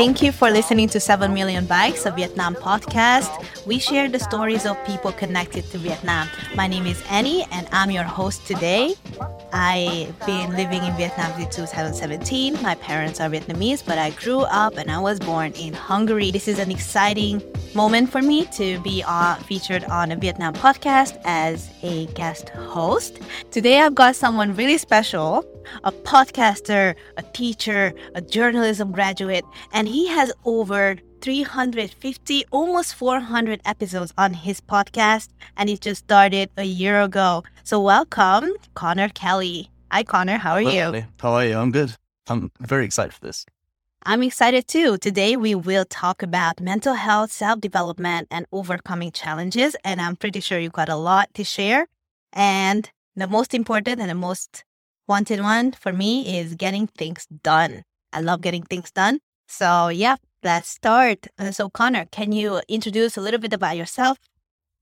Thank you for listening to 7 Million Bikes, a Vietnam podcast. We share the stories of people connected to Vietnam. My name is Annie, and I'm your host today. I've been living in Vietnam since 2017. My parents are Vietnamese, but I grew up and I was born in Hungary. This is an exciting moment for me to be uh, featured on a Vietnam podcast as a guest host. Today, I've got someone really special a podcaster, a teacher, a journalism graduate, and he has over 350, almost 400 episodes on his podcast, and it just started a year ago. So, welcome, Connor Kelly. Hi, Connor. How are you? How are you? I'm good. I'm very excited for this. I'm excited too. Today, we will talk about mental health, self development, and overcoming challenges. And I'm pretty sure you got a lot to share. And the most important and the most wanted one for me is getting things done. I love getting things done. So, yeah, let's start. Uh, so, Connor, can you introduce a little bit about yourself?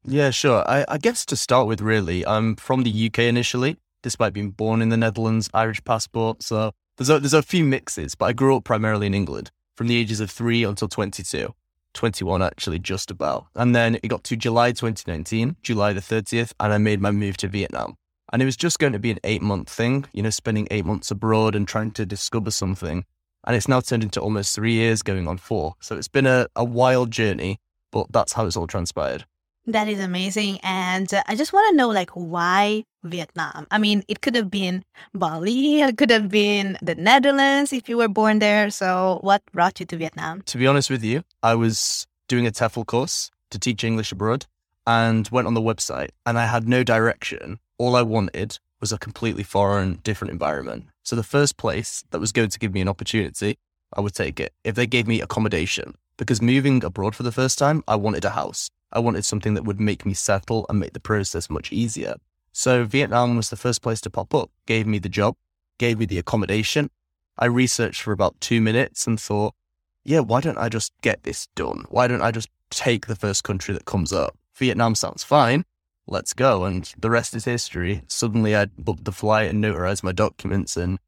Yeah, sure. I, I guess to start with, really, I'm from the UK initially, despite being born in the Netherlands, Irish passport. So there's a, there's a few mixes, but I grew up primarily in England from the ages of three until 22. 21 actually, just about. And then it got to July 2019, July the 30th, and I made my move to Vietnam. And it was just going to be an eight month thing, you know, spending eight months abroad and trying to discover something. And it's now turned into almost three years going on four. So it's been a, a wild journey, but that's how it's all transpired. That is amazing. And uh, I just want to know, like, why Vietnam? I mean, it could have been Bali, it could have been the Netherlands if you were born there. So, what brought you to Vietnam? To be honest with you, I was doing a TEFL course to teach English abroad and went on the website and I had no direction. All I wanted was a completely foreign, different environment. So the first place that was going to give me an opportunity, I would take it if they gave me accommodation. Because moving abroad for the first time, I wanted a house. I wanted something that would make me settle and make the process much easier. So Vietnam was the first place to pop up, gave me the job, gave me the accommodation. I researched for about two minutes and thought, yeah, why don't I just get this done? Why don't I just take the first country that comes up? Vietnam sounds fine. Let's go. And the rest is history. Suddenly I booked the flight and notarized my documents. And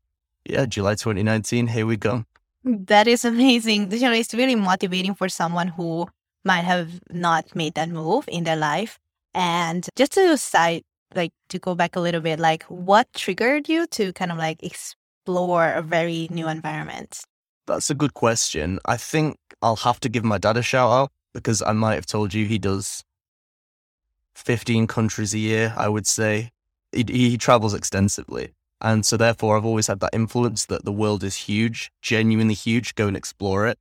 yeah, July 2019, here we go. That is amazing. You know, it's really motivating for someone who might have not made that move in their life. And just to side like to go back a little bit, like what triggered you to kind of like explore a very new environment? That's a good question. I think I'll have to give my dad a shout out because I might have told you he does 15 countries a year, I would say. He, he travels extensively. And so, therefore, I've always had that influence that the world is huge, genuinely huge, go and explore it.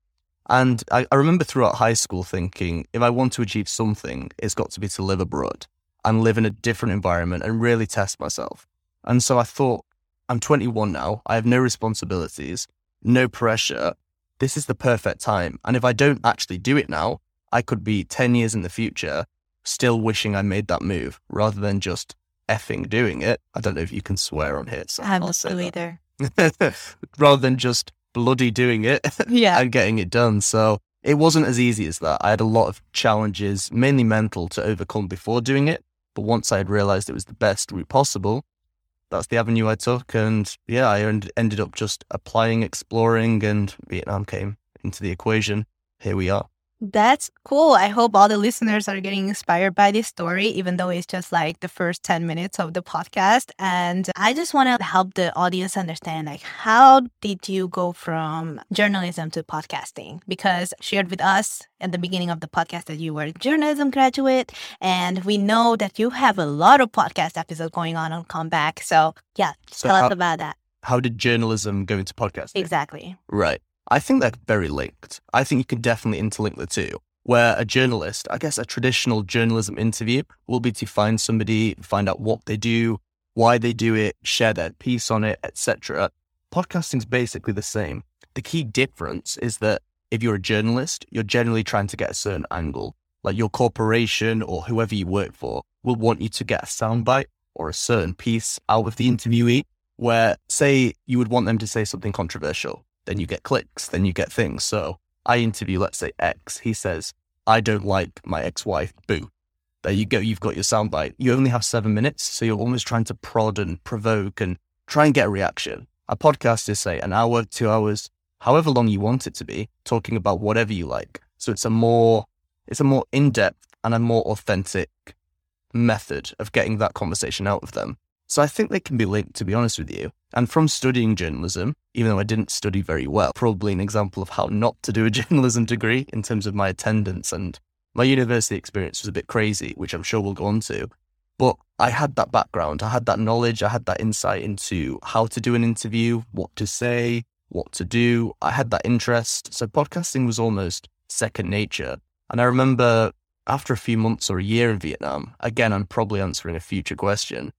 And I, I remember throughout high school thinking if I want to achieve something, it's got to be to live abroad and live in a different environment and really test myself. And so I thought, I'm 21 now, I have no responsibilities, no pressure. This is the perfect time. And if I don't actually do it now, I could be 10 years in the future still wishing I made that move rather than just effing doing it. I don't know if you can swear on here. So I'm not say either. rather than just bloody doing it Yeah. and getting it done. So it wasn't as easy as that. I had a lot of challenges, mainly mental, to overcome before doing it. But once I had realized it was the best route possible, that's the avenue I took. And yeah, I end- ended up just applying, exploring, and Vietnam came into the equation. Here we are. That's cool. I hope all the listeners are getting inspired by this story, even though it's just like the first 10 minutes of the podcast. And I just want to help the audience understand like how did you go from journalism to podcasting? Because shared with us at the beginning of the podcast that you were a journalism graduate and we know that you have a lot of podcast episodes going on on comeback. So yeah, So tell us about that. How did journalism go into podcasting? Exactly. Right. I think they're very linked. I think you can definitely interlink the two. Where a journalist, I guess a traditional journalism interview will be to find somebody, find out what they do, why they do it, share their piece on it, etc. Podcasting's basically the same. The key difference is that if you're a journalist, you're generally trying to get a certain angle. Like your corporation or whoever you work for will want you to get a soundbite or a certain piece out of the interviewee. Where, say, you would want them to say something controversial then you get clicks, then you get things. So I interview, let's say X. He says, I don't like my ex wife. Boo. There you go. You've got your soundbite. You only have seven minutes. So you're almost trying to prod and provoke and try and get a reaction. A podcast is, say, an hour, two hours, however long you want it to be, talking about whatever you like. So it's a more, it's a more in depth and a more authentic method of getting that conversation out of them. So I think they can be linked, to be honest with you. And from studying journalism, even though I didn't study very well, probably an example of how not to do a journalism degree in terms of my attendance and my university experience was a bit crazy, which I'm sure we'll go on to. But I had that background, I had that knowledge, I had that insight into how to do an interview, what to say, what to do. I had that interest. So podcasting was almost second nature. And I remember after a few months or a year in Vietnam, again, I'm probably answering a future question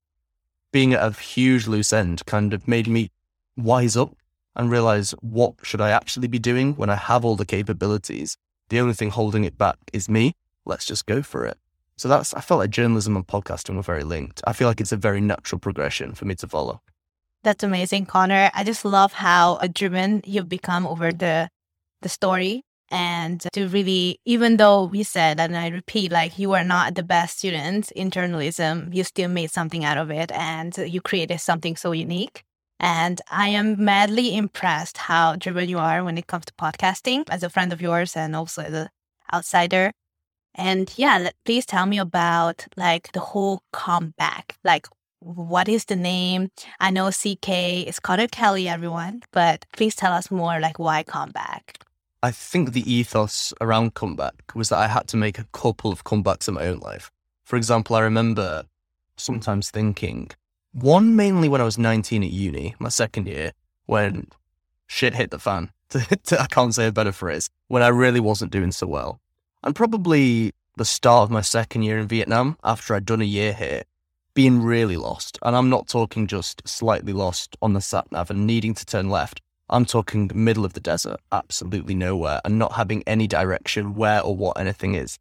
being at a huge loose end kind of made me wise up and realize what should I actually be doing when I have all the capabilities. The only thing holding it back is me. Let's just go for it. So that's I felt like journalism and podcasting were very linked. I feel like it's a very natural progression for me to follow. That's amazing, Connor. I just love how driven you've become over the the story and to really even though we said and I repeat like you are not the best student in journalism, you still made something out of it and you created something so unique. And I am madly impressed how driven you are when it comes to podcasting as a friend of yours and also as an outsider. And yeah, please tell me about like the whole comeback. Like, what is the name? I know CK is Connor Kelly, everyone, but please tell us more like why comeback? I think the ethos around comeback was that I had to make a couple of comebacks in my own life. For example, I remember sometimes thinking, one mainly when I was 19 at uni, my second year, when shit hit the fan. I can't say a better phrase, when I really wasn't doing so well. And probably the start of my second year in Vietnam, after I'd done a year here, being really lost. And I'm not talking just slightly lost on the sat nav and needing to turn left. I'm talking middle of the desert, absolutely nowhere, and not having any direction where or what anything is.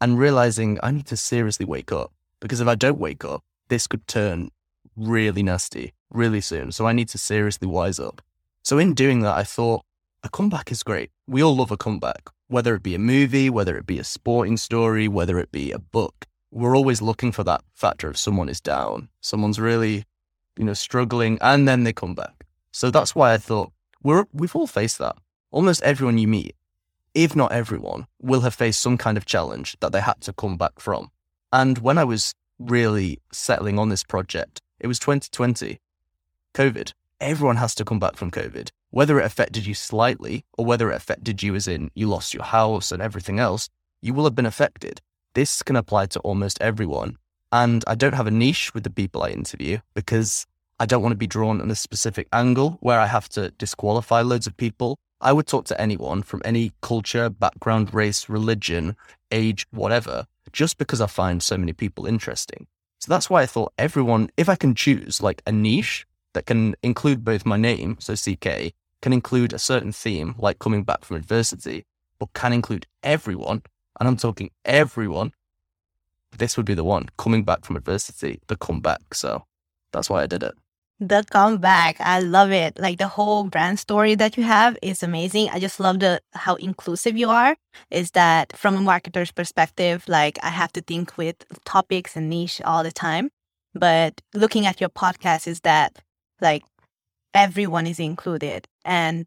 And realizing I need to seriously wake up because if I don't wake up, this could turn really nasty really soon. So I need to seriously wise up. So in doing that, I thought a comeback is great. We all love a comeback, whether it be a movie, whether it be a sporting story, whether it be a book. We're always looking for that factor of someone is down, someone's really, you know, struggling, and then they come back. So that's why I thought we're we've all faced that. Almost everyone you meet, if not everyone, will have faced some kind of challenge that they had to come back from. And when I was really settling on this project, it was 2020, COVID. Everyone has to come back from COVID. Whether it affected you slightly or whether it affected you as in you lost your house and everything else, you will have been affected. This can apply to almost everyone. And I don't have a niche with the people I interview because I don't want to be drawn in a specific angle where I have to disqualify loads of people. I would talk to anyone from any culture, background, race, religion, age, whatever, just because I find so many people interesting. So that's why I thought everyone, if I can choose like a niche that can include both my name, so CK, can include a certain theme like coming back from adversity, but can include everyone, and I'm talking everyone, this would be the one coming back from adversity, the comeback. So that's why I did it. The comeback, I love it. Like the whole brand story that you have is amazing. I just love the how inclusive you are. Is that from a marketer's perspective, like I have to think with topics and niche all the time. But looking at your podcast is that like everyone is included. And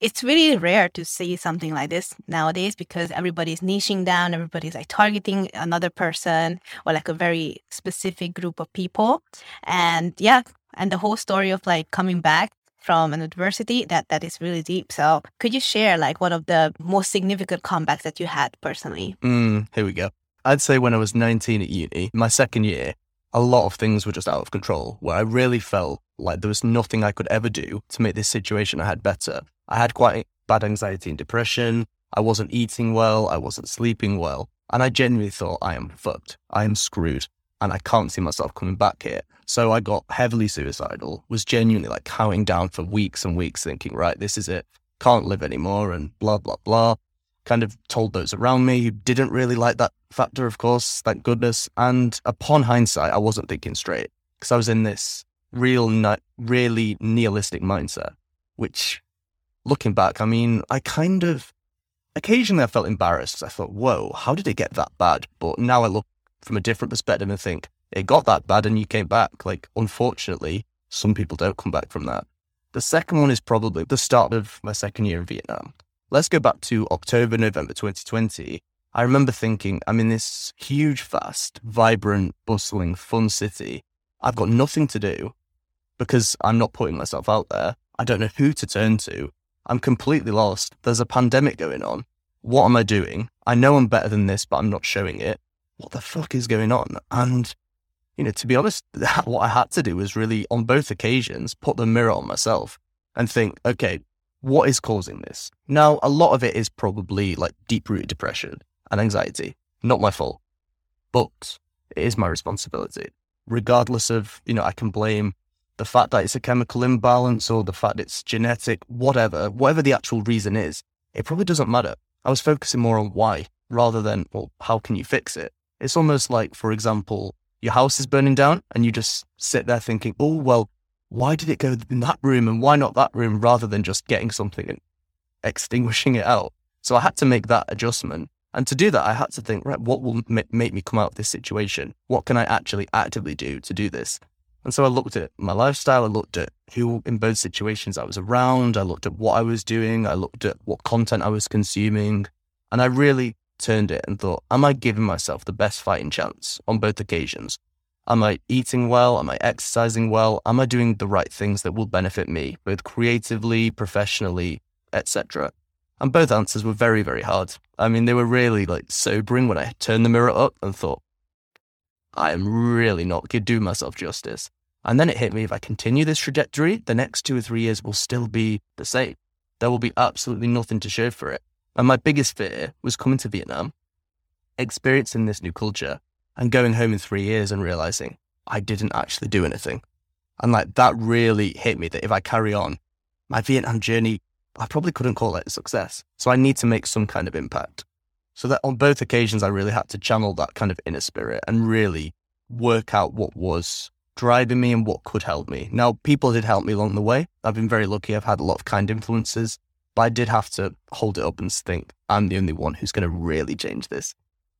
it's really rare to see something like this nowadays because everybody's niching down, everybody's like targeting another person or like a very specific group of people. And yeah, and the whole story of like coming back from an adversity that that is really deep. So could you share like one of the most significant comebacks that you had personally? Mm, here we go. I'd say when I was 19 at uni, my second year, a lot of things were just out of control, where I really felt like there was nothing I could ever do to make this situation I had better. I had quite bad anxiety and depression. I wasn't eating well. I wasn't sleeping well. And I genuinely thought, I am fucked. I am screwed. And I can't see myself coming back here. So I got heavily suicidal, was genuinely like counting down for weeks and weeks, thinking, right, this is it. Can't live anymore and blah, blah, blah. Kind of told those around me who didn't really like that factor, of course, thank goodness. And upon hindsight, I wasn't thinking straight because I was in this real, really nihilistic mindset, which looking back, I mean, I kind of occasionally I felt embarrassed. I thought, whoa, how did it get that bad? But now I look from a different perspective and think, it got that bad and you came back. Like, unfortunately, some people don't come back from that. The second one is probably the start of my second year in Vietnam. Let's go back to October, November 2020. I remember thinking, I'm in this huge, fast, vibrant, bustling, fun city. I've got nothing to do because I'm not putting myself out there. I don't know who to turn to. I'm completely lost. There's a pandemic going on. What am I doing? I know I'm better than this, but I'm not showing it. What the fuck is going on? And you know, to be honest, what I had to do was really, on both occasions, put the mirror on myself and think, okay, what is causing this? Now, a lot of it is probably like deep rooted depression and anxiety. Not my fault, but it is my responsibility. Regardless of, you know, I can blame the fact that it's a chemical imbalance or the fact it's genetic, whatever, whatever the actual reason is, it probably doesn't matter. I was focusing more on why rather than, well, how can you fix it? It's almost like, for example, your house is burning down and you just sit there thinking, oh, well, why did it go in that room and why not that room rather than just getting something and extinguishing it out? So I had to make that adjustment. And to do that, I had to think, right, what will make me come out of this situation? What can I actually actively do to do this? And so I looked at my lifestyle. I looked at who in both situations I was around. I looked at what I was doing. I looked at what content I was consuming. And I really turned it and thought, am I giving myself the best fighting chance on both occasions? Am I eating well? Am I exercising well? Am I doing the right things that will benefit me, both creatively, professionally, etc.? And both answers were very, very hard. I mean, they were really like sobering when I turned the mirror up and thought, I am really not doing myself justice. And then it hit me if I continue this trajectory, the next two or three years will still be the same. There will be absolutely nothing to show for it. And my biggest fear was coming to Vietnam, experiencing this new culture, and going home in three years and realizing I didn't actually do anything. And like that really hit me that if I carry on, my Vietnam journey, I probably couldn't call it a success. So I need to make some kind of impact. So that on both occasions, I really had to channel that kind of inner spirit and really work out what was driving me and what could help me. Now, people did help me along the way. I've been very lucky. I've had a lot of kind influences. But I did have to hold it up and think, I'm the only one who's going to really change this.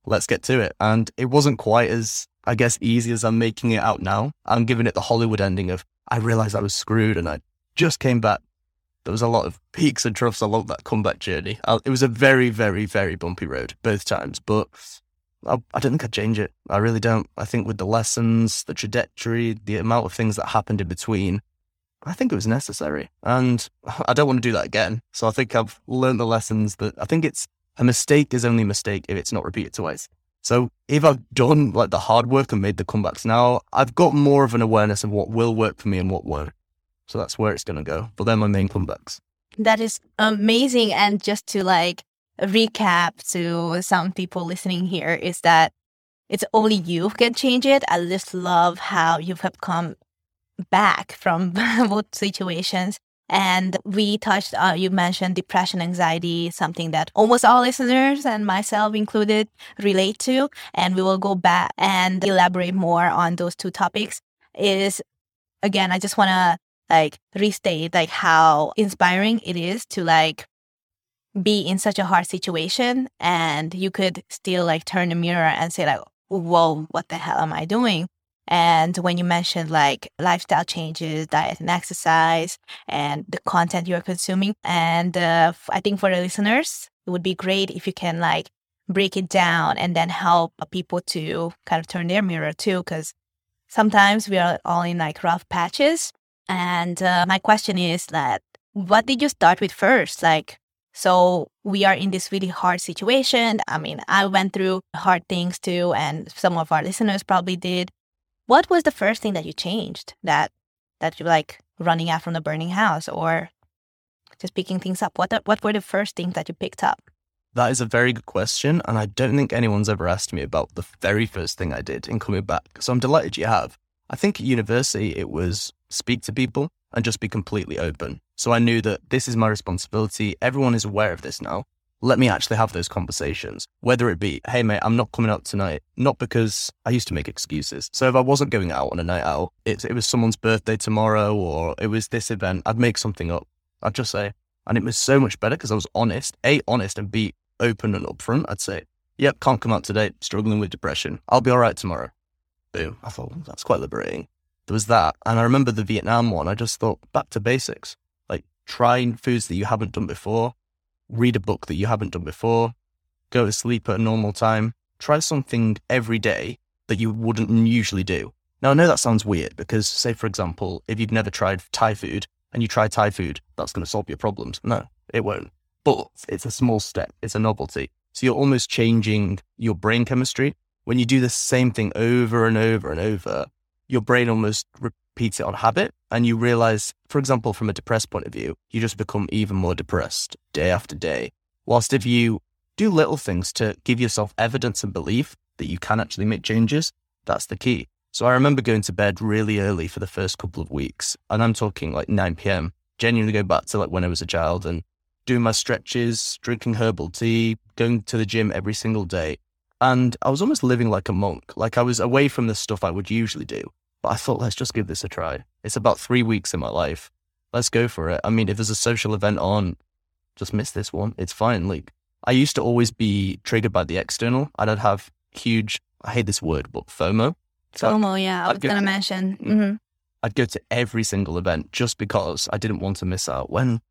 Let's get to it. And it wasn't quite as, I guess, easy as I'm making it out now. I'm giving it the Hollywood ending of, I realized I was screwed and I just came back. There was a lot of peaks and troughs along that comeback journey. Uh, it was a very, very, very bumpy road both times. But I, I don't think I'd change it. I really don't. I think with the lessons, the trajectory, the amount of things that happened in between, I think it was necessary. And I don't want to do that again. So I think I've learned the lessons that I think it's a mistake is only a mistake if it's not repeated twice. So if I've done like the hard work and made the comebacks now, I've got more of an awareness of what will work for me and what won't. So that's where it's going to go. But they're my main comebacks. That is amazing. And just to like recap to some people listening here is that it's only you who can change it. I just love how you have come back from both situations. And we touched, uh, you mentioned depression, anxiety, something that almost all listeners and myself included relate to. And we will go back and elaborate more on those two topics. Is again, I just want to like restate like how inspiring it is to like be in such a hard situation and you could still like turn the mirror and say like, whoa, what the hell am I doing? And when you mentioned like lifestyle changes, diet and exercise, and the content you're consuming, and uh, I think for the listeners, it would be great if you can like break it down and then help people to kind of turn their mirror too, because sometimes we are all in like rough patches. And uh, my question is that what did you start with first? Like, so we are in this really hard situation. I mean, I went through hard things too, and some of our listeners probably did. What was the first thing that you changed that that you like running out from the burning house or just picking things up? What what were the first things that you picked up? That is a very good question, and I don't think anyone's ever asked me about the very first thing I did in coming back. So I'm delighted you have. I think at university it was speak to people and just be completely open. So I knew that this is my responsibility. Everyone is aware of this now. Let me actually have those conversations. Whether it be, hey, mate, I'm not coming out tonight, not because I used to make excuses. So if I wasn't going out on a night out, it, it was someone's birthday tomorrow or it was this event, I'd make something up. I'd just say, and it was so much better because I was honest, A, honest, and B, open and upfront. I'd say, yep, can't come out today, struggling with depression. I'll be all right tomorrow. Boom. I thought, well, that's quite liberating. There was that. And I remember the Vietnam one, I just thought, back to basics Like trying foods that you haven't done before, read a book that you haven't done before, go to sleep at a normal time, try something every day that you wouldn't usually do. Now, I know that sounds weird because, say, for example, if you've never tried Thai food and you try Thai food, that's going to solve your problems. No, it won't. But it's a small step, it's a novelty. So you're almost changing your brain chemistry. When you do the same thing over and over and over, your brain almost repeats it on habit. And you realize, for example, from a depressed point of view, you just become even more depressed day after day. Whilst if you do little things to give yourself evidence and belief that you can actually make changes, that's the key. So I remember going to bed really early for the first couple of weeks. And I'm talking like 9 p.m., genuinely go back to like when I was a child and doing my stretches, drinking herbal tea, going to the gym every single day. And I was almost living like a monk. Like I was away from the stuff I would usually do. But I thought, let's just give this a try. It's about three weeks in my life. Let's go for it. I mean, if there's a social event on, just miss this one. It's fine. Like, I used to always be triggered by the external. I'd have huge, I hate this word, but FOMO. So FOMO, yeah, I was going to mention. Mm. Mm-hmm. I'd go to every single event just because I didn't want to miss out when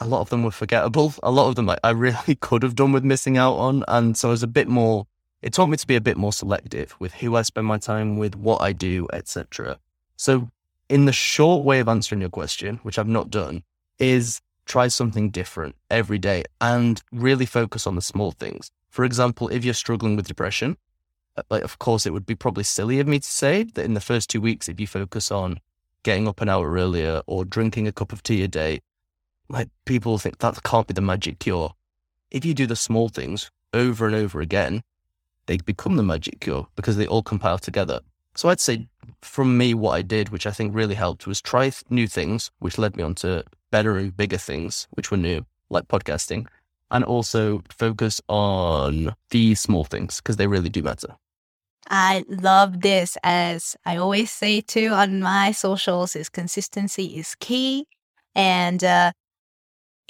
a lot of them were forgettable. A lot of them like, I really could have done with missing out on. And so I was a bit more it taught me to be a bit more selective with who I spend my time with, what I do, etc. So, in the short way of answering your question, which I've not done, is try something different every day and really focus on the small things. For example, if you're struggling with depression, uh, like of course it would be probably silly of me to say that in the first two weeks, if you focus on getting up an hour earlier or drinking a cup of tea a day, like people think that can't be the magic cure. If you do the small things over and over again, they become the magic cure because they all compile together. So I'd say from me, what I did, which I think really helped, was try new things, which led me on to better and bigger things, which were new, like podcasting, and also focus on the small things because they really do matter. I love this as I always say too on my socials is consistency is key. And uh,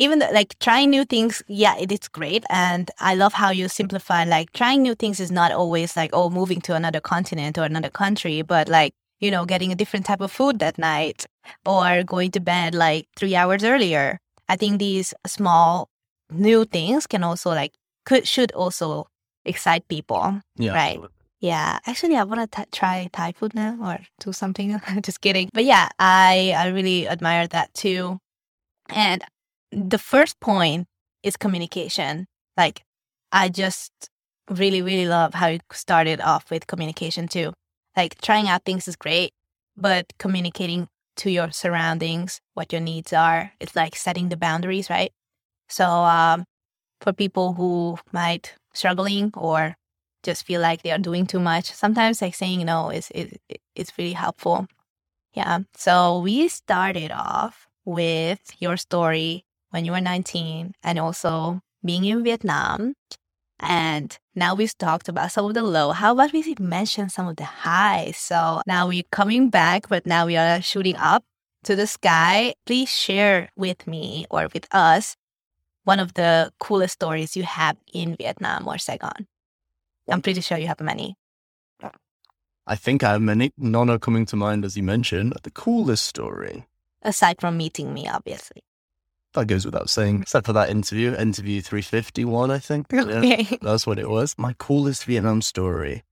even though, like trying new things, yeah, it is great. And I love how you simplify like trying new things is not always like, oh, moving to another continent or another country, but like, you know, getting a different type of food that night or going to bed like three hours earlier. I think these small new things can also like could should also excite people. Yeah. Right. Yeah, actually, I want to try Thai food now or do something. Just kidding. But yeah, I I really admire that too. And the first point is communication. Like, I just really really love how you started off with communication too. Like trying out things is great, but communicating to your surroundings what your needs are, it's like setting the boundaries, right? So um, for people who might struggling or just feel like they are doing too much. Sometimes like saying no is is is really helpful. Yeah. So we started off with your story when you were 19 and also being in Vietnam. And now we've talked about some of the low. How about we mention some of the highs? So now we're coming back, but now we are shooting up to the sky. Please share with me or with us one of the coolest stories you have in Vietnam or Saigon. I'm pretty sure you have many. I think I have many. None are coming to mind as you mentioned. The coolest story. Aside from meeting me, obviously. That goes without saying, except for that interview, interview 351, I think. Okay. Yeah, that's what it was. My coolest Vietnam story.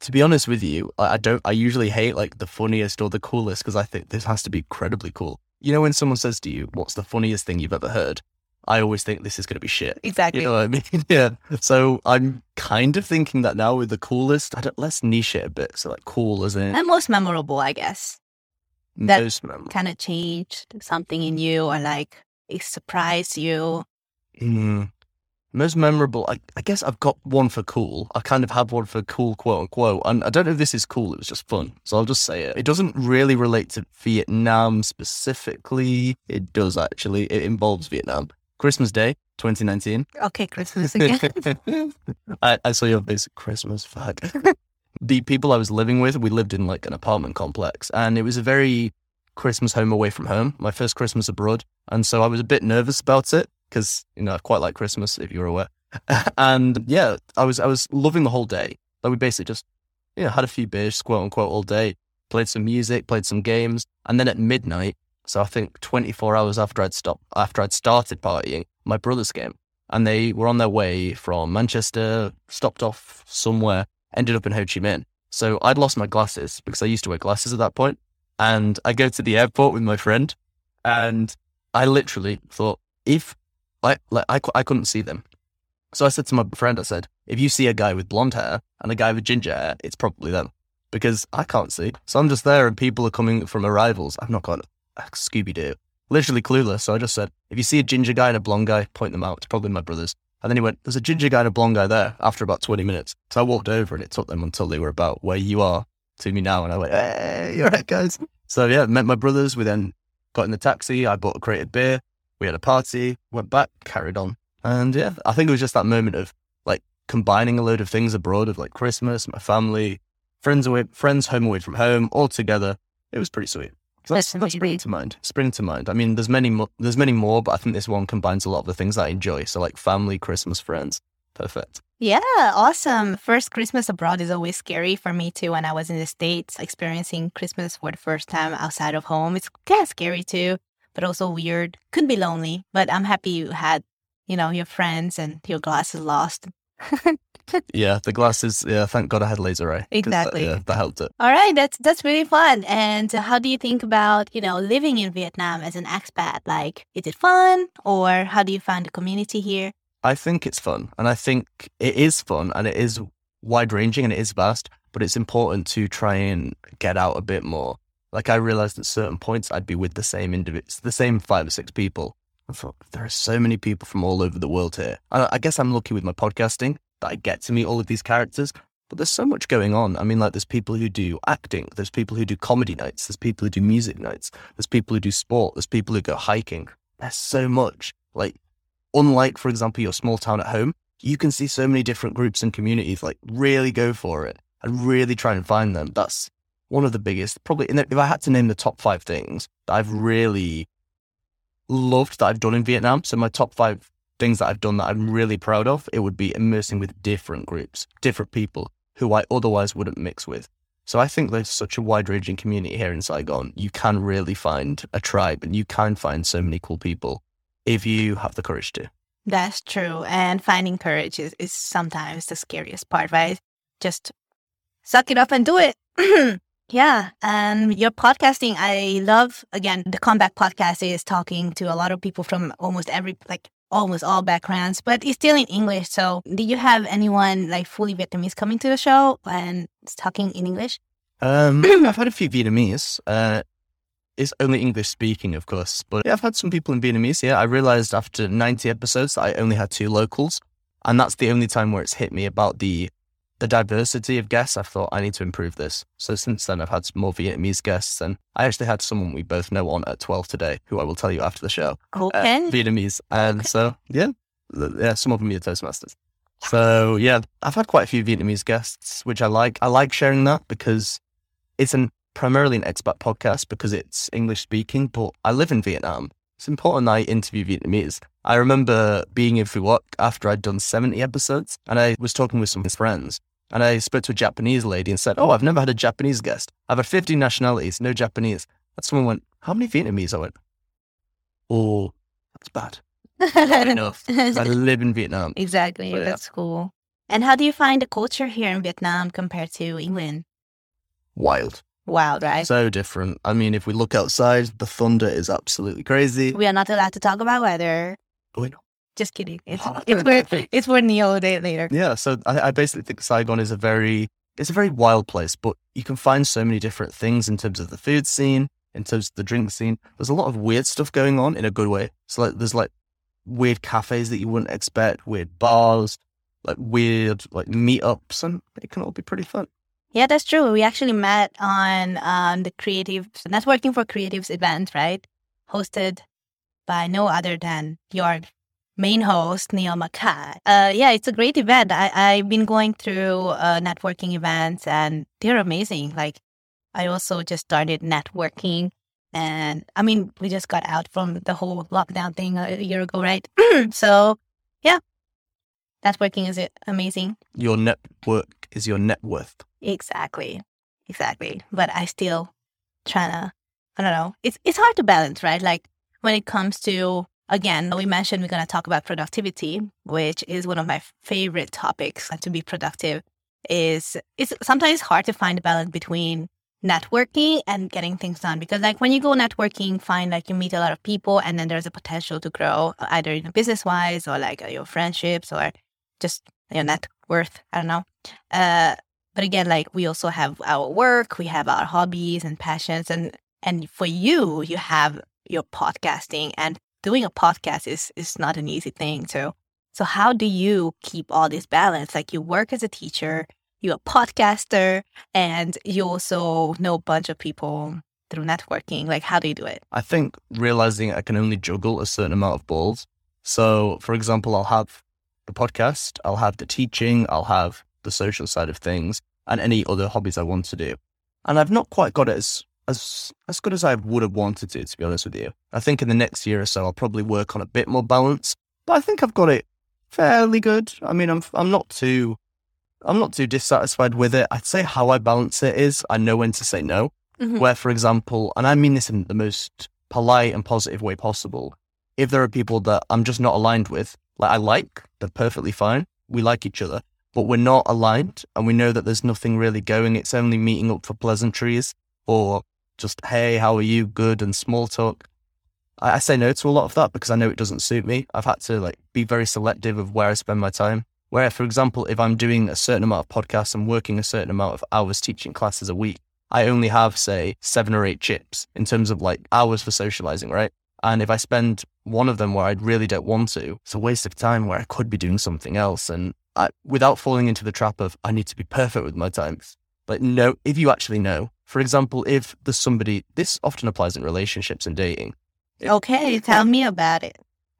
To be honest with you, I, don't, I usually hate like the funniest or the coolest because I think this has to be incredibly cool. You know, when someone says to you, what's the funniest thing you've ever heard? I always think this is going to be shit. Exactly. You know what I mean? yeah. So I'm kind of thinking that now with the coolest, I don't, let's niche it a bit. So like cool as in And most memorable, I guess. that- most memorable. Kind of changed something in you or like it surprised you. Mm. Most memorable, I, I guess I've got one for cool. I kind of have one for cool, quote unquote. And I don't know if this is cool, it was just fun. So I'll just say it. It doesn't really relate to Vietnam specifically. It does actually. It involves Vietnam. Christmas Day, 2019. Okay, Christmas again. I, I saw your face. Christmas, fuck. the people I was living with, we lived in like an apartment complex, and it was a very Christmas home away from home. My first Christmas abroad, and so I was a bit nervous about it because you know I quite like Christmas, if you're aware. and yeah, I was I was loving the whole day. Like we basically just you know had a few beers, quote unquote, all day. Played some music, played some games, and then at midnight, so I think 24 hours after I'd stopped, after I'd started partying, my brothers came and they were on their way from Manchester, stopped off somewhere, ended up in Ho Chi Minh. So I'd lost my glasses because I used to wear glasses at that point. And I go to the airport with my friend and I literally thought, if I, like, I, I couldn't see them. So I said to my friend, I said, if you see a guy with blonde hair and a guy with ginger hair, it's probably them because I can't see. So I'm just there and people are coming from arrivals. I've not got Scooby Doo. Literally clueless. So I just said, if you see a ginger guy and a blonde guy, point them out. It's probably my brothers. And then he went, there's a ginger guy and a blonde guy there after about 20 minutes. So I walked over and it took them until they were about where you are to me now. And I went, hey, you're right, guys. So yeah, met my brothers. We then got in the taxi. I bought a crate of beer. We had a party, went back, carried on. And yeah, I think it was just that moment of like combining a load of things abroad of like Christmas, my family, friends away, friends home away from home, all together. It was pretty sweet. That's that's spring to mind. Spring to mind. I mean, there's many, mo- there's many more, but I think this one combines a lot of the things I enjoy. So like family, Christmas, friends, perfect. Yeah, awesome. First Christmas abroad is always scary for me too. When I was in the States experiencing Christmas for the first time outside of home, it's kind of scary too, but also weird. Could be lonely, but I'm happy you had, you know, your friends and your glasses lost. Yeah, the glasses. Yeah, thank God I had laser eye. 'cause that- Exactly. yeah, that helped it. All right, that's that's really fun. And how do you think about you know living in Vietnam as an expat? Like, is it fun, or how do you find the community here? I think it's fun, and I think it is fun, and it is wide ranging, and it is vast. But it's important to try and get out a bit more. Like I realized at certain points, I'd be with the same individuals, the same five or six people. I thought there are so many people from all over the world here. And I guess I'm lucky with my podcasting that I get to meet all of these characters. But there's so much going on. I mean, like there's people who do acting, there's people who do comedy nights, there's people who do music nights, there's people who do sport, there's people who go hiking. There's so much. Like unlike, for example, your small town at home, you can see so many different groups and communities. Like, really go for it and really try and find them. That's one of the biggest, probably. If I had to name the top five things that I've really loved that I've done in Vietnam, so my top five things that I've done that I'm really proud of, it would be immersing with different groups, different people who I otherwise wouldn't mix with. So I think there's such a wide ranging community here in Saigon. You can really find a tribe and you can find so many cool people if you have the courage to. That's true. And finding courage is, is sometimes the scariest part, right? Just suck it up and do it. yeah. And your podcasting, I love, again, the comeback podcast is talking to a lot of people from almost every, like almost all backgrounds, but it's still in English. So did you have anyone like fully Vietnamese coming to the show and talking in English? Um, I've had a few Vietnamese. Uh, it's only English speaking, of course, but yeah, I've had some people in Vietnamese. Yeah, I realized after 90 episodes that I only had two locals, and that's the only time where it's hit me about the the diversity of guests. I thought I need to improve this. So since then, I've had more Vietnamese guests, and I actually had someone we both know on at 12 today, who I will tell you after the show. Okay. Uh, Vietnamese, and so yeah, yeah, some of them are Toastmasters. So yeah, I've had quite a few Vietnamese guests, which I like. I like sharing that because it's an primarily an expat podcast because it's English speaking, but I live in Vietnam. It's important I interview Vietnamese. I remember being in Phu Quoc after I'd done 70 episodes and I was talking with some of his friends and I spoke to a Japanese lady and said, Oh, I've never had a Japanese guest. I've had 50 nationalities, no Japanese. And someone went, How many Vietnamese? I went, Oh, that's bad. Not enough. I live in Vietnam. Exactly. But, yeah. That's cool. And how do you find the culture here in Vietnam compared to England? Wild. Wild, right? So different. I mean, if we look outside, the thunder is absolutely crazy. we are not allowed to talk about weather. Oh, I know. Just kidding. It's it's for it's Neil day later. Yeah, so I, I basically think Saigon is a very it's a very wild place, but you can find so many different things in terms of the food scene, in terms of the drink scene. There's a lot of weird stuff going on in a good way. So like there's like weird cafes that you wouldn't expect, weird bars, like weird like meetups, and it can all be pretty fun. Yeah, that's true. We actually met on um, the creative networking for creatives event, right? Hosted by no other than your main host, Neil Mackay. Uh, yeah, it's a great event. I, I've been going through uh, networking events and they're amazing. Like, I also just started networking. And I mean, we just got out from the whole lockdown thing a year ago, right? so, yeah, networking is amazing. Your network is your net worth. Exactly. Exactly. But I still trying to, I don't know. It's, it's hard to balance, right? Like when it comes to, again, we mentioned we're going to talk about productivity, which is one of my favorite topics to be productive is it's sometimes hard to find a balance between networking and getting things done because like when you go networking find like you meet a lot of people and then there's a potential to grow either in business wise or like your friendships or just your net worth i don't know uh, but again like we also have our work we have our hobbies and passions and and for you you have your podcasting and doing a podcast is is not an easy thing. So so how do you keep all this balance? Like you work as a teacher you're a podcaster and you also know a bunch of people through networking. Like how do you do it? I think realizing I can only juggle a certain amount of balls. So, for example, I'll have the podcast, I'll have the teaching, I'll have the social side of things, and any other hobbies I want to do. And I've not quite got it as as as good as I would have wanted to, to be honest with you. I think in the next year or so, I'll probably work on a bit more balance. But I think I've got it fairly good. I mean, I'm I'm not too I'm not too dissatisfied with it. I'd say how I balance it is I know when to say no. Mhm. Where, for example, and I mean this in the most polite and positive way possible, if there are people that I'm just not aligned with, like I like, they're perfectly fine. We like each other, but we're not aligned and we know that there's nothing really going. It's only meeting up for pleasantries or just, hey, how are you? Good and small talk. I, I say no to a lot of that because I know it doesn't suit me. I've had to like be very selective of where I spend my time. Where, for example, if I'm doing a certain amount of podcasts and working a certain amount of hours teaching classes a week, I only have, say, seven or eight chips in terms of like hours for socializing, right? And if I spend one of them where I really don't want to, it's a waste of time where I could be doing something else. And I, without falling into the trap of I need to be perfect with my times. Like, no, if you actually know, for example, if there's somebody, this often applies in relationships and dating. okay tell me about it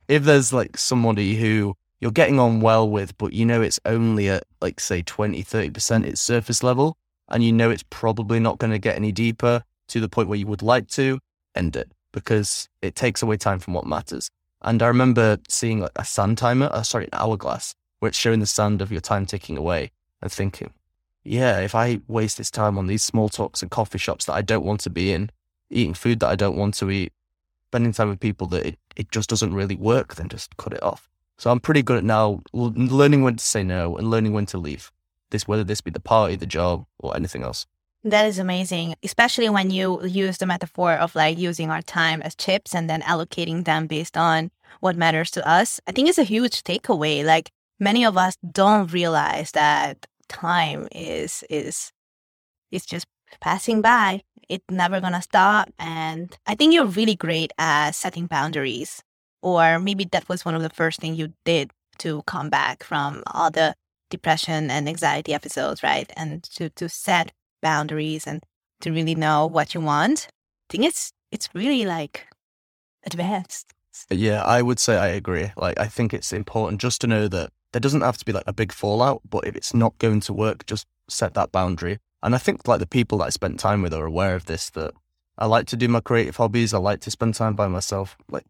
If there's like somebody who you're getting on well with, but you know it's only at like, say, 20, 30% its surface level, and you know it's probably not going to get any deeper to the point where you would like to, end it because it takes away time from what matters. And I remember seeing like a sand timer, uh, sorry, an hourglass, where it's showing the sand of your time ticking away and thinking, yeah, if I waste this time on these small talks and coffee shops that I don't want to be in, eating food that I don't want to eat, spending time with people that it, it just doesn't really work, then just cut it off. So I'm pretty good at now learning when to say no and learning when to leave. This, whether this be the party, the job, or anything else. That is amazing, especially when you use the metaphor of like using our time as chips and then allocating them based on what matters to us. I think it's a huge takeaway. Like many of us don't realize that time is is is just passing by. It's never gonna stop. And I think you're really great at setting boundaries. Or maybe that was one of the first things you did to come back from all the depression and anxiety episodes, right? And to to set boundaries and to really know what you want. I think it's it's really like advanced. Yeah, I would say I agree. Like, I think it's important just to know that there doesn't have to be like a big fallout, but if it's not going to work, just set that boundary. And I think like the people that I spent time with are aware of this. That I like to do my creative hobbies. I like to spend time by myself. Like,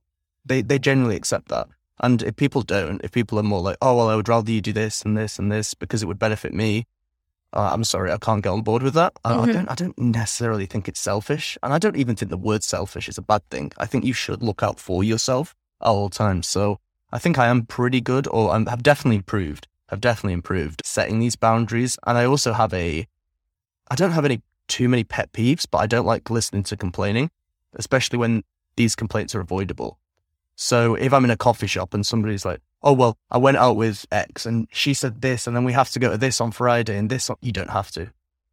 they they generally accept that. And if people don't, if people are more like, oh well, I would rather you do this and this and this because it would benefit me, uh, I'm sorry, I can't get on board with that. I, Mm-hmm. I don't. I don't necessarily think it's selfish, and I don't even think the word selfish is a bad thing. I think you should look out for yourself at all times. So I think I am pretty good, or I have definitely improved. I've definitely improved setting these boundaries, and I also have a. I don't have any too many pet peeves, but I don't like listening to complaining, especially when these complaints are avoidable. So if I'm in a coffee shop and somebody's like, "Oh well, I went out with X and she said this, and then we have to go to this on Friday and this," on... you don't have to.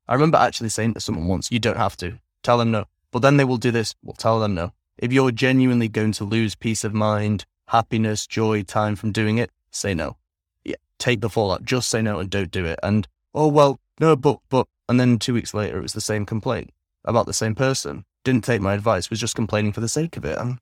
I remember actually saying to someone once, "You don't have to tell them no," but then they will do this. Well, tell them no. If you're genuinely going to lose peace of mind, happiness, joy, time from doing it, say no. Yeah, take the fallout. Just say no and don't do it. And oh well, no, but but, and then two weeks later, it was the same complaint about the same person. Didn't take my advice. Was just complaining for the sake of it. And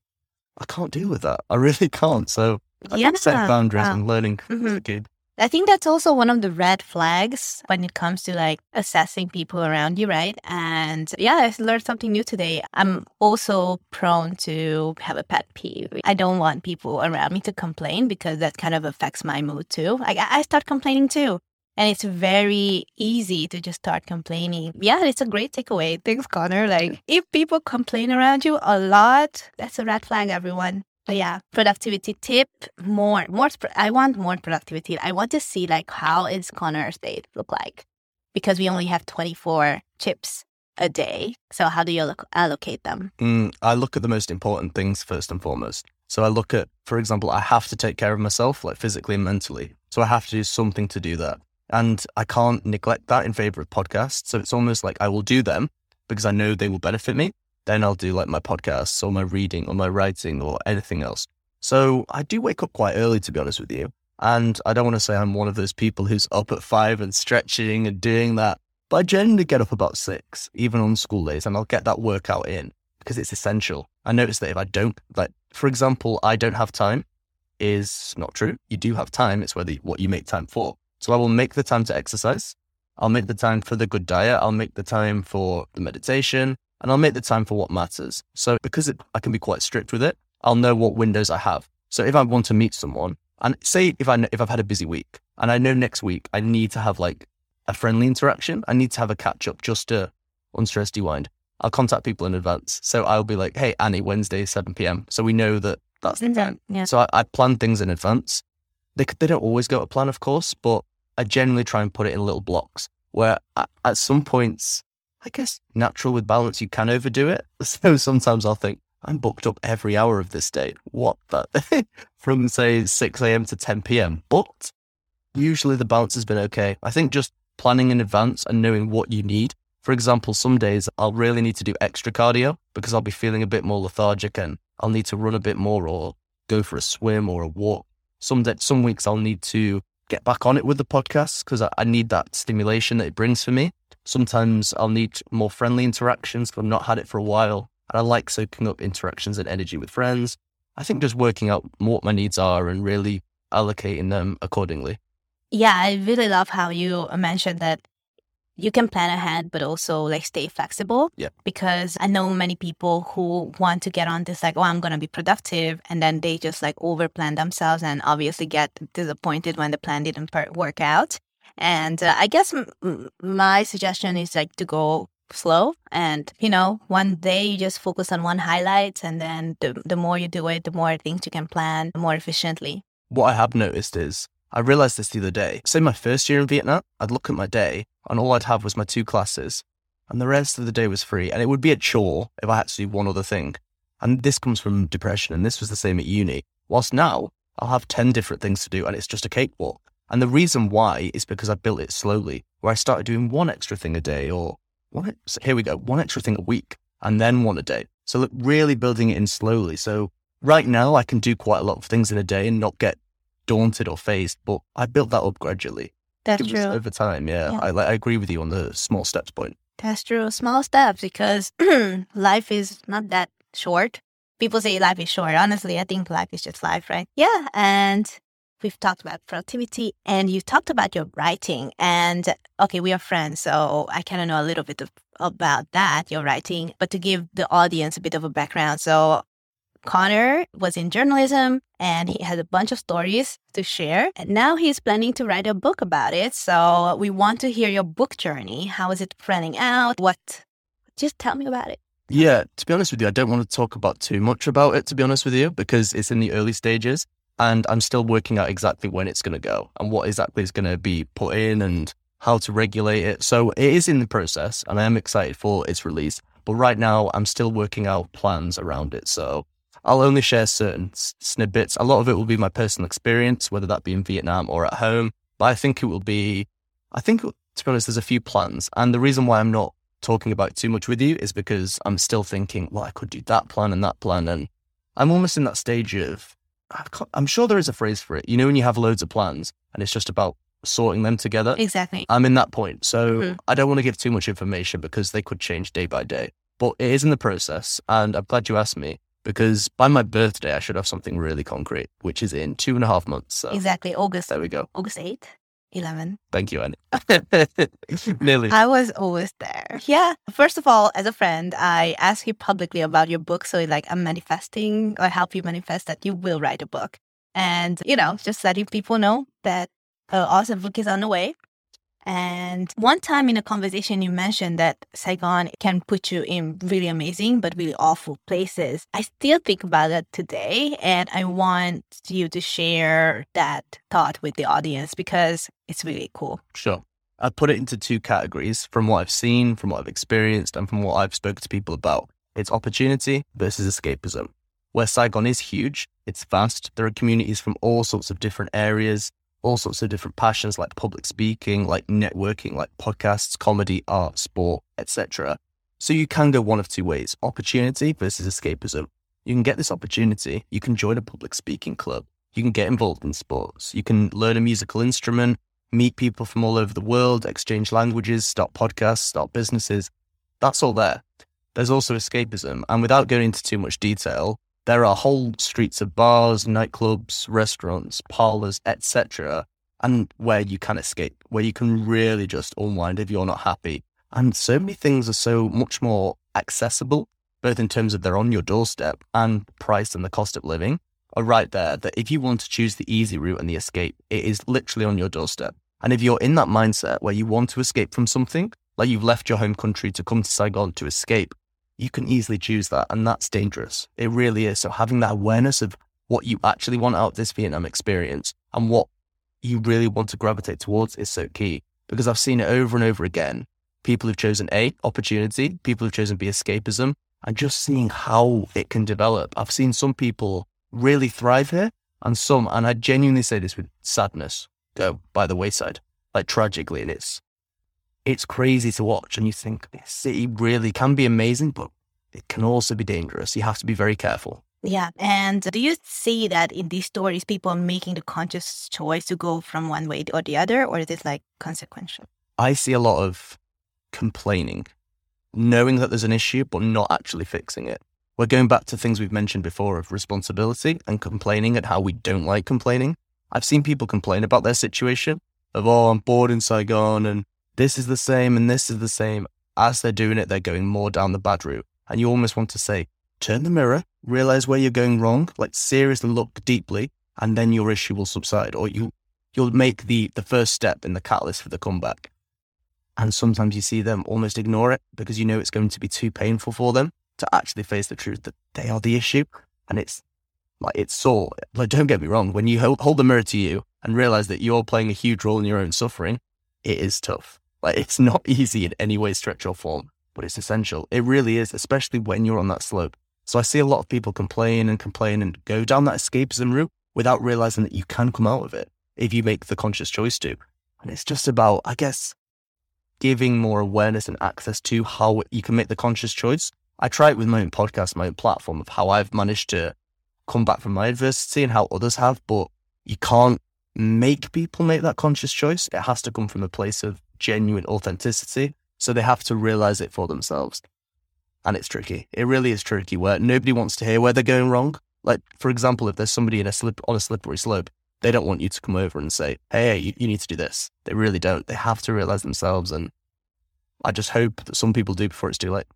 I can't deal with that. I really can't. So I think set boundaries wow. and learning Mhm. as a kid. I think that's also one of the red flags when it comes to like assessing people around you, right? And yeah, I learned something new today. I'm also prone to have a pet peeve. I don't want people around me to complain because that kind of affects my mood too. I I start complaining too. And it's very easy to just start complaining. Yeah, it's a great takeaway. Thanks, Connor. Like, if people complain around you a lot, that's a red flag, everyone. But yeah, productivity tip more, more. I want more productivity. I want to see like how is Connor's day look like, because we only have twenty four chips a day. So how do you alloc- allocate them? Mm, I look at the most important things first and foremost. So I look at, for example, I have to take care of myself, like physically and mentally. So I have to do something to do that. And I can't neglect that in favor of podcasts. So it's almost like I will do them because I know they will benefit me. Then I'll do like my podcasts or my reading or my writing or anything else. So I do wake up quite early, to be honest with you. And I don't want to say I'm one of those people who's up at five and stretching and doing that. But I generally get up about six, even on school days, and I'll get that workout in because it's essential. I notice that if I don't, like, for example, I don't have time is not true. You do have time. It's whether what you make time for. So I will make the time to exercise. I'll make the time for the good diet. I'll make the time for the meditation and I'll make the time for what matters. So because it, I can be quite strict with it, I'll know what windows I have. So if I want to meet someone and say if I if I've had a busy week and I know next week I need to have like a friendly interaction, I need to have a catch up just to unstress rewind. I'll contact people in advance. So I'll be like, hey, Annie, Wednesday, 7 p.m. So we know that that's the time. Yeah. So I, I plan things in advance. They, they don't always go to plan, of course, but I generally try and put it in little blocks where at some points, I guess natural with balance, you can overdo it. So sometimes I'll think, I'm booked up every hour of this day. What the? From say 6 a.m. to 10 p.m. But usually the balance has been okay. I think just planning in advance and knowing what you need. For example, some days I'll really need to do extra cardio because I'll be feeling a bit more lethargic and I'll need to run a bit more or go for a swim or a walk. Some da some weeks I'll need to get back on it with the podcast because I, I need that stimulation that it brings for me. Sometimes I'll need more friendly interactions because I've not had it for a while. And I like soaking up interactions and energy with friends. I think just working out what my needs are and really allocating them accordingly. Yeah, I really love how you mentioned that you can plan ahead, but also like stay flexible. Yeah. Because I know many people who want to get on this, like, oh, I'm going to be productive. And then they just like over plan themselves and obviously get disappointed when the plan didn't work out. And uh, I guess m- my suggestion is like to go slow and, you know, one day you just focus on one highlight. And then the, the more you do it, the more things you can plan more efficiently. what I have noticed is I realized this the other day. Say my first year in Vietnam, I'd look at my day and all I'd have was my two classes and the rest of the day was free. And it would be a chore if I had to do one other thing. And this comes from depression. And this was the same at uni. Whilst now I'll have 10 different things to do and it's just a cakewalk. And the reason why is because I built it slowly, where I started doing one extra thing a day or one, here we go, one extra thing a week and then one a day. So look, really building it in slowly. So right now I can do quite a lot of things in a day and not get daunted or fazed, but I built that up gradually. That's true. Over time, yeah. Yeah. I, I agree with you on the small steps point. That's true. Small steps because life is not that short. People say life is short. Honestly, I think life is just life, right? Yeah. And we've talked about productivity and you talked about your writing. And okay, we are friends. So I kind of know a little bit of, about that, your writing. But to give the audience a bit of a background. So Connor was in journalism and he had a bunch of stories to share. And now he's planning to write a book about it. So we want to hear your book journey. How is it planning out? What? Just tell me about it. Yeah, to be honest with you, I don't want to talk about too much about it, to be honest with you, because it's in the early stages and I'm still working out exactly when it's going to go and what exactly is going to be put in and how to regulate it. So it is in the process and I am excited for its release. But right now, I'm still working out plans around it. So I'll only share certain snippets. A lot of it will be my personal experience, whether that be in Vietnam or at home. But I think it will be, I think, to be honest, there's a few plans. And the reason why I'm not talking about too much with you is because I'm still thinking, well, I could do that plan and that plan. And I'm almost in that stage of, I'm sure there is a phrase for it. You know, when you have loads of plans and it's just about sorting them together. Exactly. I'm in that point. So Mhm. I don't want to give too much information because they could change day by day. But it is in the process. And I'm glad you asked me because by my birthday, I should have something really concrete, which is in two and a half months. So Exactly. August. there we go. August 8th, 11. Thank you, Annie. Nearly. I was always there. Yeah. First of all, as a friend, I asked you publicly about your book. So, like, I'm manifesting or help you manifest that you will write a book. And, you know, just letting people know that uh, an awesome book is on the way. And one time in a conversation, you mentioned that Saigon can put you in really amazing but really awful places. I still think about that today. And I want you to share that thought with the audience because it's really cool. Sure. I'd put it into two categories from what I've seen, from what I've experienced, and from what I've spoken to people about. It's opportunity versus escapism. Where Saigon is huge, it's vast. There are communities from all sorts of different areas, all sorts of different passions like public speaking, like networking, like podcasts, comedy, art, sport, etc. So you can go one of two ways opportunity versus escapism. You can get this opportunity, you can join a public speaking club, you can get involved in sports, you can learn a musical instrument, meet people from all over the world, exchange languages, start podcasts, start businesses. That's all there. There's also escapism. And without going into too much detail, there are whole streets of bars, nightclubs, restaurants, parlors, etc. And where you can escape, where you can really just unwind if you're not happy. And so many things are so much more accessible, both in terms of they're on your doorstep and price and the cost of living are right there. That if you want to choose the easy route and the escape, it is literally on your doorstep. And if you're in that mindset where you want to escape from something, like you've left your home country to come to Saigon to escape, you can easily choose that. And that's dangerous. It really is. So having that awareness of what you actually want out of this Vietnam experience and what you really want to gravitate towards is so key. Because I've seen it over and over again. People who've chosen A, opportunity, people who've chosen B, escapism, and just seeing how it can develop. I've seen some people really thrive here and some, and I genuinely say this with sadness, go by the wayside, like tragically. And it's, it's crazy to watch. And you think this city really can be amazing, but it can also be dangerous. You have to be very careful. Yeah. And do you see that in these stories, people are making the conscious choice to go from one way or the other, or is it like consequential? I see a lot of complaining, knowing that there's an issue, but not actually fixing it. We're going back to things we've mentioned before of responsibility and complaining and how we don't like complaining. I've seen people complain about their situation of, oh, I'm bored in Saigon and this is the same and this is the same. As they're doing it, they're going more down the bad route. And you almost want to say, turn the mirror, realize where you're going wrong, like seriously look deeply, and then your issue will subside or you, you'll make the, the first step in the catalyst for the comeback. And sometimes you see them almost ignore it because you know it's going to be too painful for them to actually face the truth that they are the issue. And it's Like it's sore. Like don't get me wrong. When you hold, hold the mirror to you and realize that you're playing a huge role in your own suffering, it is tough. Like it's not easy in any way, stretch or form, but it's essential. It really is, especially when you're on that slope. So I see a lot of people complain and complain and go down that escapism route without realizing that you can come out of it if you make the conscious choice to. And it's just about, I guess, giving more awareness and access to how you can make the conscious choice. I try it with my own podcast, my own platform of how I've managed to come back from my adversity and how others have, but you can't make people make that conscious choice. It has to come from a place of genuine authenticity. So they have to realize it for themselves. And it's tricky. It really is tricky where nobody wants to hear where they're going wrong. Like, for example, if there's somebody in a slip on a slippery slope, they don't want you to come over and say, Hey, you, you need to do this. They really don't. They have to realize themselves. And I just hope that some people do before it's too late.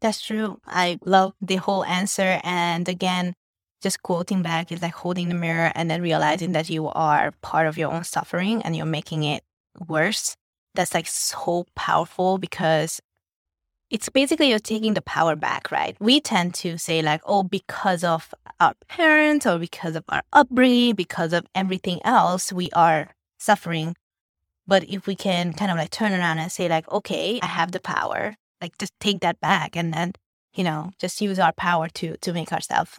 That's true. I love the whole answer. And again, just quoting back is like holding the mirror and then realizing that you are part of your own suffering and you're making it worse. That's like so powerful because it's basically you're taking the power back, right? We tend to say, like, oh, because of our parents or because of our upbringing, because of everything else, we are suffering. But if we can kind of like turn around and say, like, okay, I have the power, like just take that back and then, you know, just use our power to to make ourselves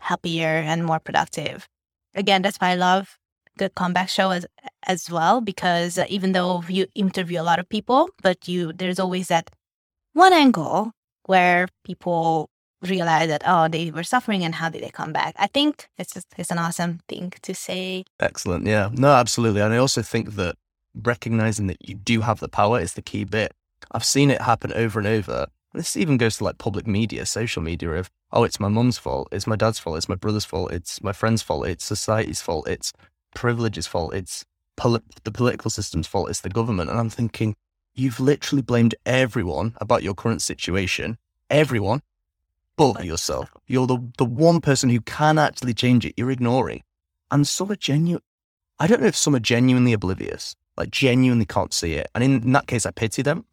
happier and more productive. Again, that's why I love the comeback show as as well because uh, even though you interview a lot of people, but you there's always that one angle where people realize that oh they were suffering and how did they come back. I think it's just it's an awesome thing to say. Excellent. Yeah. No absolutely. And i also think that recognizing that you do have the power is the key bit. I've seen it happen over and over. This even goes to like public media social media of oh it's my mum's fault it's my dad's fault it's my brother's fault it's my friend's fault it's society's fault it's privilege's fault it's poli- the political system's fault it's the government and i'm thinking You've literally blamed everyone about your current situation, everyone but yourself. You're the, the one person who can actually change it. You're ignoring. And some are genuine. I don't know if some are genuinely oblivious, like genuinely can't see it. And in, in that case, I pity them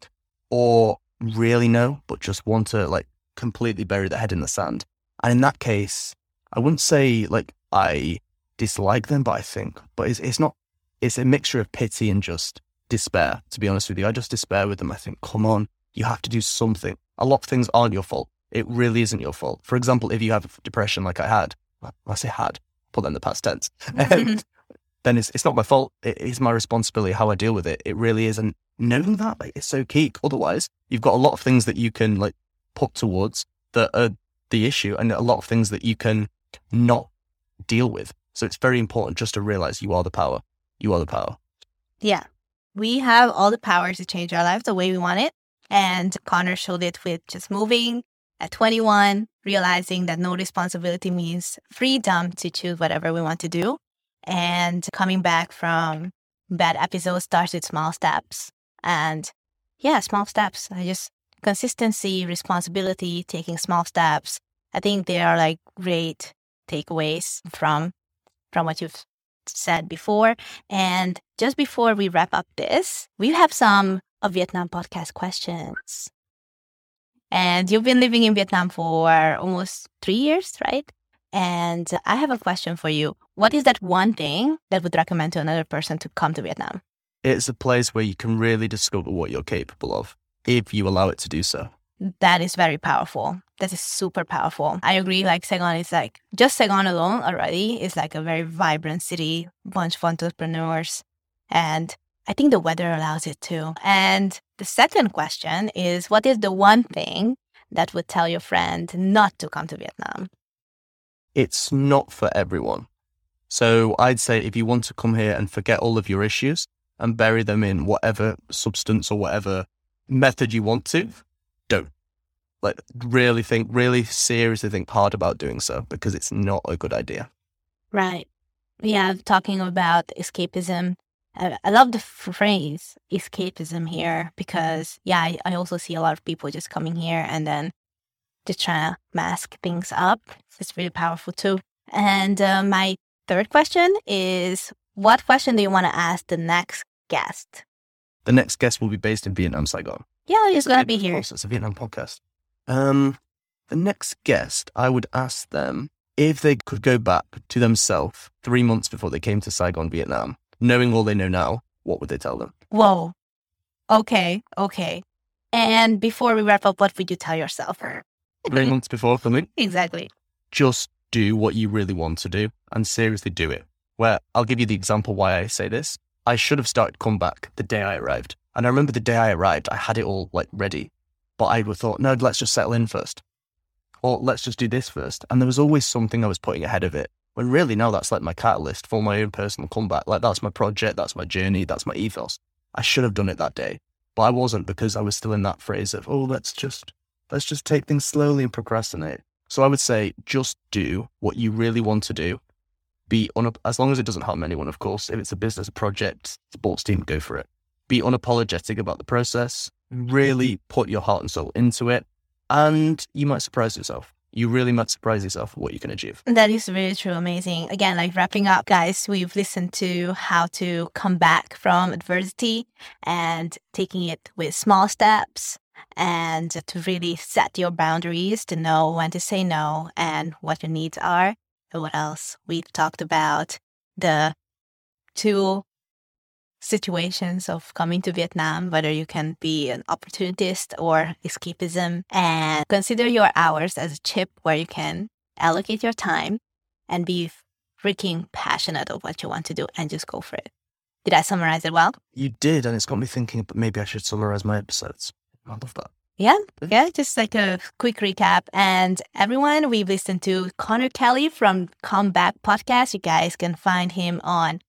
or really know, but just want to like completely bury their head in the sand. And in that case, I wouldn't say like I dislike them, but I think, but it's, it's not, it's a mixture of pity and just despair, to be honest with you. I just despair with them. I think, come on, you have to do something. A lot of things aren't your fault. It really isn't your fault. For example, if you have depression like I had, I say had, put that in the past tense, um, then it's, it's not my fault. It is my responsibility how I deal with it. It really is. And knowing that like, it's so key. Otherwise, you've got a lot of things that you can like put towards that are the issue and a lot of things that you can not deal with. So it's very important just to realize you are the power. You are the power. Yeah we have all the power to change our lives the way we want it. And Connor showed it with just moving at 21, realizing that no responsibility means freedom to choose whatever we want to do. And coming back from bad episodes starts with small steps. And yeah, small steps. I just consistency, responsibility, taking small steps. I think they are like great takeaways from from what you've said before. And just before we wrap up this, we have some of Vietnam podcast questions. And you've been living in Vietnam for almost three years, right? And I have a question for you. What is that one thing that would recommend to another person to come to Vietnam? It's a place where you can really discover what you're capable of if you allow it to do so that is very powerful. That is super powerful. I agree. Like Saigon is like just Saigon alone already is like a very vibrant city, bunch of entrepreneurs, and I think the weather allows it too. And the second question is, what is the one thing that would tell your friend not to come to Vietnam? It's not for everyone. So I'd say if you want to come here and forget all of your issues and bury them in whatever substance or whatever method you want to, don't. Like, really think, really seriously think hard about doing so because it's not a good idea. Right. Yeah, talking about escapism. I, I love the phrase escapism here because, yeah, I, I also see a lot of people just coming here and then just trying to mask things up. It's really powerful too. And uh, my third question is what question do you want to ask the next guest? The next guest will be based in Vietnam, Saigon. Yeah, he's gonna be here. it's a Vietnam podcast. Um, the next guest, I would ask them if they could go back to themselves three months before they came to Saigon, Vietnam, knowing all they know now, what would they tell them? Whoa. Okay. Okay. And before we wrap up, what would you tell yourself? Three months before coming, Exactly. just do what you really want to do and seriously do it. Where I'll give you the example why I say this. I should have started comeback the day I arrived. And I remember the day I arrived, I had it all like ready. But I would thought, no, let's just settle in first. Or let's just do this first. And there was always something I was putting ahead of it. When really now that's like my catalyst for my own personal comeback. Like that's my project, that's my journey, that's my ethos. I should have done it that day. But I wasn't because I was still in that phrase of, oh, let's just let's just take things slowly and procrastinate. So I would say just do what you really want to do. Be on as long as it doesn't harm anyone, of course. If it's a business project, sports team, go for it. Be unapologetic about the process. Really mm-hmm. put your heart and soul into it, and you might surprise yourself. You really might surprise yourself what you can achieve. That is really true. Amazing. Again, like wrapping up, guys, we've listened to how to come back from adversity and taking it with small steps and to really set your boundaries to know when to say no and what your needs are. And what else? We've talked about the two situations of coming to Vietnam, whether you can be an opportunist or escapism, and consider your hours as a chip where you can allocate your time and be freaking passionate of what you want to do and just go for it. Did I summarize it well? You did, and it's got me thinking. But maybe I should summarize my episodes. I love that. Yeah, yeah, just like a quick recap. And everyone, we've listened to Connor Kelly from Comeback Podcast. You guys can find him on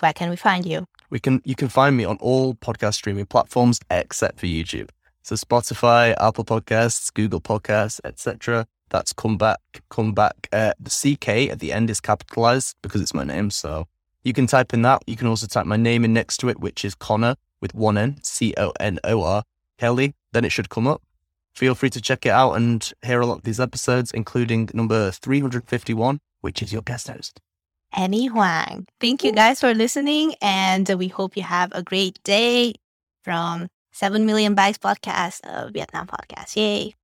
where can we find you? We can you can find me on all podcast streaming platforms except for YouTube. So Spotify, Apple Podcasts, Google Podcasts, etc. That's come comeback, comeback. Uh, the CK at the end is capitalized because it's my name. So you can type in that. You can also type my name in next to it, which is Connor with one N, C O N O R Kelly. Then it should come up. Feel free to check it out and hear a lot of these episodes, including number 351, which is your guest host. Annie Huang. Thank you guys for listening, and we hope you have a great day from 7 Million Bikes Podcast, a Vietnam podcast. Yay.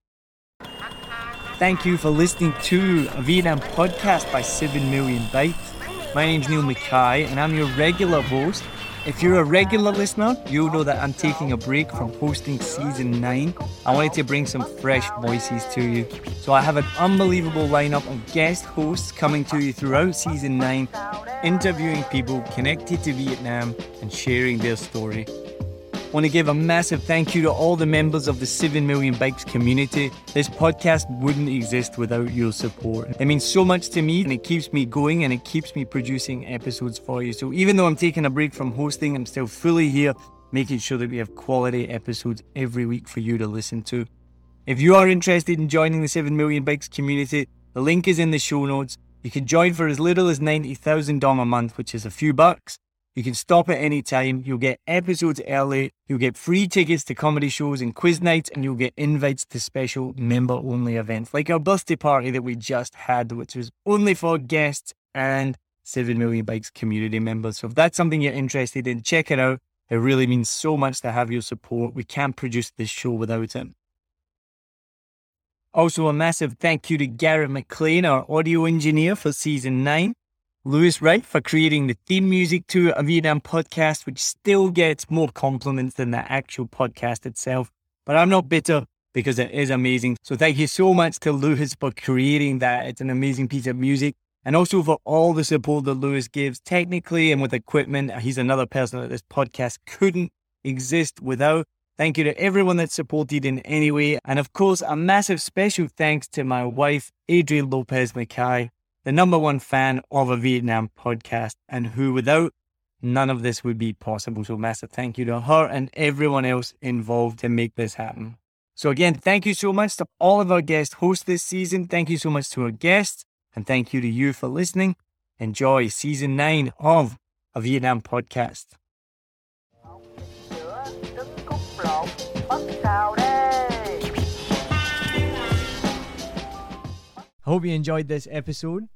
Thank you for listening to a Vietnam podcast by 7 Million Bikes. My name's Neil Mackay, and I'm your regular host. If you're a regular listener, you'll know that I'm taking a break from hosting season 9. I wanted to bring some fresh voices to you. So I have an unbelievable lineup of guest hosts coming to you throughout season 9, interviewing people connected to Vietnam and sharing their story. Want to give a massive thank you to all the members of the 7 Million Bikes community. This podcast wouldn't exist without your support. It means so much to me and it keeps me going and it keeps me producing episodes for you. So even though I'm taking a break from hosting, I'm still fully here making sure that we have quality episodes every week for you to listen to. If you are interested in joining the 7 Million Bikes community, the link is in the show notes. You can join for as little as 90,000 dong a month, which is a few bucks. You can stop at any time. You'll get episodes early. You'll get free tickets to comedy shows and quiz nights, and you'll get invites to special member only events like our birthday party that we just had, which was only for guests and 7 Million Bikes community members. So if that's something you're interested in, check it out. It really means so much to have your support. We can't produce this show without it. Also, a massive thank you to Garrett McLean, our audio engineer for season 9. Lewis Wright for creating the theme music to a Vietnam podcast, which still gets more compliments than the actual podcast itself. But I'm not bitter because it is amazing. So thank you so much to Lewis for creating that. It's an amazing piece of music. And also for all the support that Lewis gives technically and with equipment. He's another person that this podcast couldn't exist without. Thank you to everyone that supported in any way. And of course, a massive special thanks to my wife, Adrienne Lopez Mackay, the number one fan of a Vietnam podcast, and who without none of this would be possible. So, massive thank you to her and everyone else involved to make this happen. So, again, thank you so much to all of our guest hosts this season. Thank you so much to our guests, and thank you to you for listening. Enjoy season nine of a Vietnam podcast. I hope you enjoyed this episode.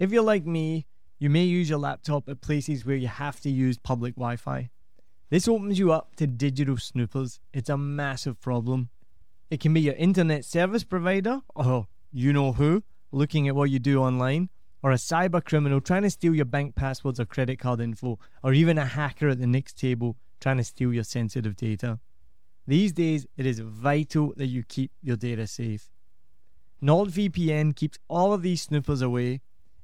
If you're like me, you may use your laptop at places where you have to use public Wi Fi. This opens you up to digital snoopers. It's a massive problem. It can be your internet service provider, or you know who, looking at what you do online, or a cyber criminal trying to steal your bank passwords or credit card info, or even a hacker at the next table trying to steal your sensitive data. These days, it is vital that you keep your data safe. NordVPN keeps all of these snoopers away.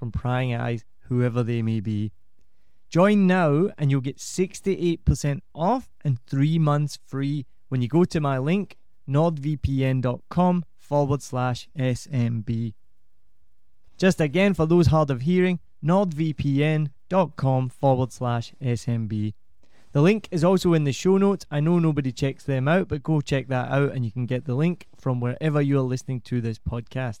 from prying eyes, whoever they may be. Join now and you'll get 68% off and three months free when you go to my link, nordvpn.com forward slash SMB. Just again, for those hard of hearing, nordvpn.com forward slash SMB. The link is also in the show notes. I know nobody checks them out, but go check that out and you can get the link from wherever you are listening to this podcast.